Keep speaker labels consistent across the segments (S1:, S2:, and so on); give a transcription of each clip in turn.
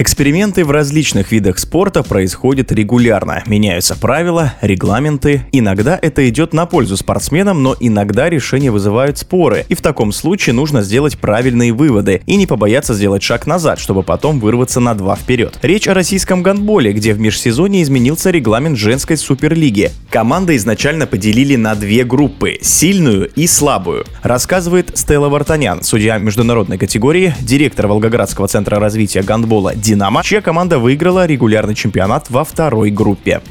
S1: Эксперименты в различных видах спорта происходят регулярно. Меняются правила, регламенты. Иногда это идет на пользу спортсменам, но иногда решения вызывают споры. И в таком случае нужно сделать правильные выводы и не побояться сделать шаг назад, чтобы потом вырваться на два вперед. Речь о российском гандболе, где в межсезонье изменился регламент женской суперлиги. Команды изначально поделили на две группы – сильную и слабую. Рассказывает Стелла Вартанян, судья международной категории, директор Волгоградского центра развития гандбола «Динамо», чья команда выиграла регулярный чемпионат во второй группе.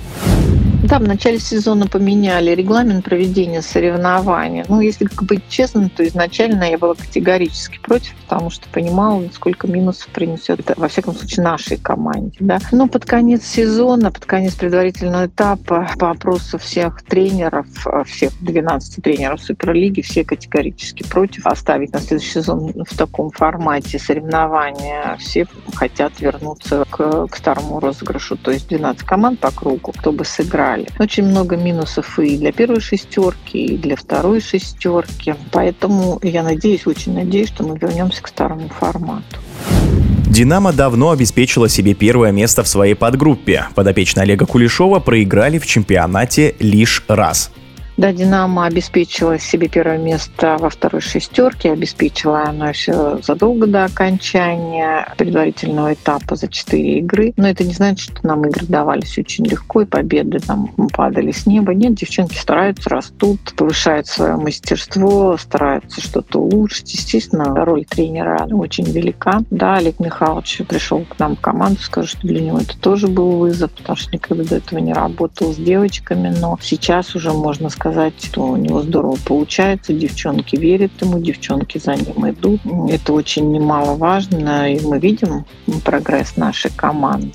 S2: Да, в начале сезона поменяли регламент проведения соревнований. Ну, если быть честным, то изначально я была категорически против, потому что понимала, сколько минусов принесет, во всяком случае, нашей команде. Да. Но под конец сезона, под конец предварительного этапа, по опросу всех тренеров, всех 12 тренеров Суперлиги, все категорически против оставить на следующий сезон в таком формате соревнования. Все хотят вернуться к, к старому розыгрышу, то есть 12 команд по кругу, кто бы сыграл играли. Очень много минусов и для первой шестерки, и для второй шестерки. Поэтому я надеюсь, очень надеюсь, что мы вернемся к старому формату.
S1: «Динамо» давно обеспечила себе первое место в своей подгруппе. Подопечные Олега Кулешова проиграли в чемпионате лишь раз.
S2: Да, «Динамо» обеспечила себе первое место во второй шестерке, обеспечила оно еще задолго до окончания предварительного этапа за четыре игры. Но это не значит, что нам игры давались очень легко, и победы там падали с неба. Нет, девчонки стараются, растут, повышают свое мастерство, стараются что-то улучшить. Естественно, роль тренера очень велика. Да, Олег Михайлович пришел к нам в команду, скажу, что для него это тоже был вызов, потому что никогда до этого не работал с девочками, но сейчас уже можно сказать, сказать, что у него здорово получается, девчонки верят ему, девчонки за ним идут. Это очень немаловажно, и мы видим прогресс нашей команды.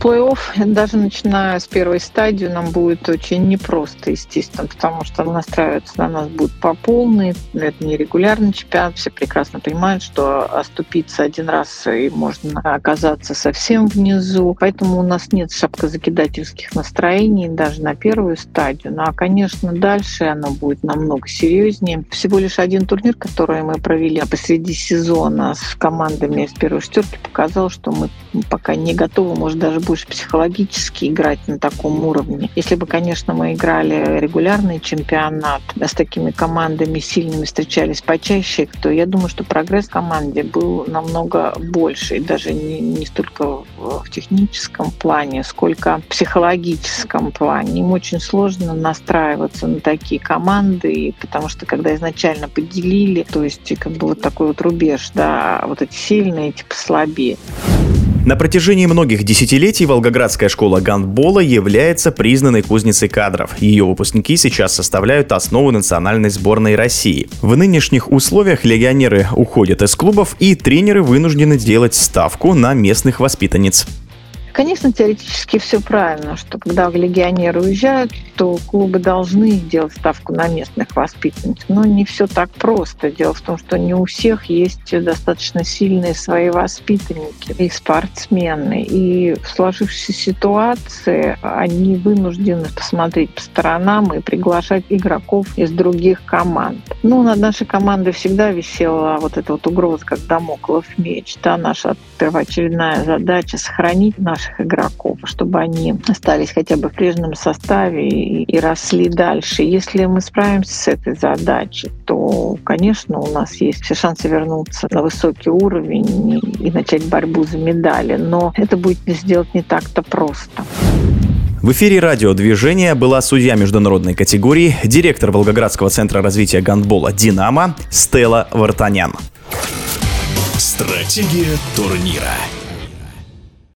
S2: Плей-офф, даже начиная с первой стадии, нам будет очень непросто, естественно, потому что настраиваться на нас будут по полной. Это не регулярный чемпионат. Все прекрасно понимают, что оступиться один раз и можно оказаться совсем внизу. Поэтому у нас нет шапкозакидательских настроений даже на первую стадию. Ну а, конечно, дальше оно будет намного серьезнее. Всего лишь один турнир, который мы провели посреди сезона с командами из первой шестерки, показал, что мы пока не готовы, может, даже больше психологически играть на таком уровне. Если бы, конечно, мы играли регулярный чемпионат, с такими командами сильными встречались почаще, то я думаю, что прогресс команде был намного больше. И даже не, не столько в техническом плане, сколько в психологическом плане. Им очень сложно настраиваться на такие команды, потому что когда изначально поделили, то есть как бы вот такой вот рубеж, да, вот эти сильные, эти послабее.
S1: На протяжении многих десятилетий Волгоградская школа гандбола является признанной кузницей кадров. Ее выпускники сейчас составляют основу национальной сборной России. В нынешних условиях легионеры уходят из клубов и тренеры вынуждены делать ставку на местных воспитанниц.
S2: Конечно, теоретически все правильно, что когда легионеры уезжают, то клубы должны делать ставку на местных воспитанниц. Но не все так просто. Дело в том, что не у всех есть достаточно сильные свои воспитанники и спортсмены. И в сложившейся ситуации они вынуждены посмотреть по сторонам и приглашать игроков из других команд. Ну, над нашей командой всегда висела вот эта вот угроза, как домоклов меч. Да, наша первоочередная задача — сохранить наши наших игроков, чтобы они остались хотя бы в прежнем составе и, и росли дальше. Если мы справимся с этой задачей, то, конечно, у нас есть все шансы вернуться на высокий уровень и, и начать борьбу за медали. Но это будет сделать не так-то просто.
S1: В эфире радиодвижения была судья международной категории, директор Волгоградского центра развития гандбола «Динамо» Стелла Вартанян.
S3: Стратегия турнира.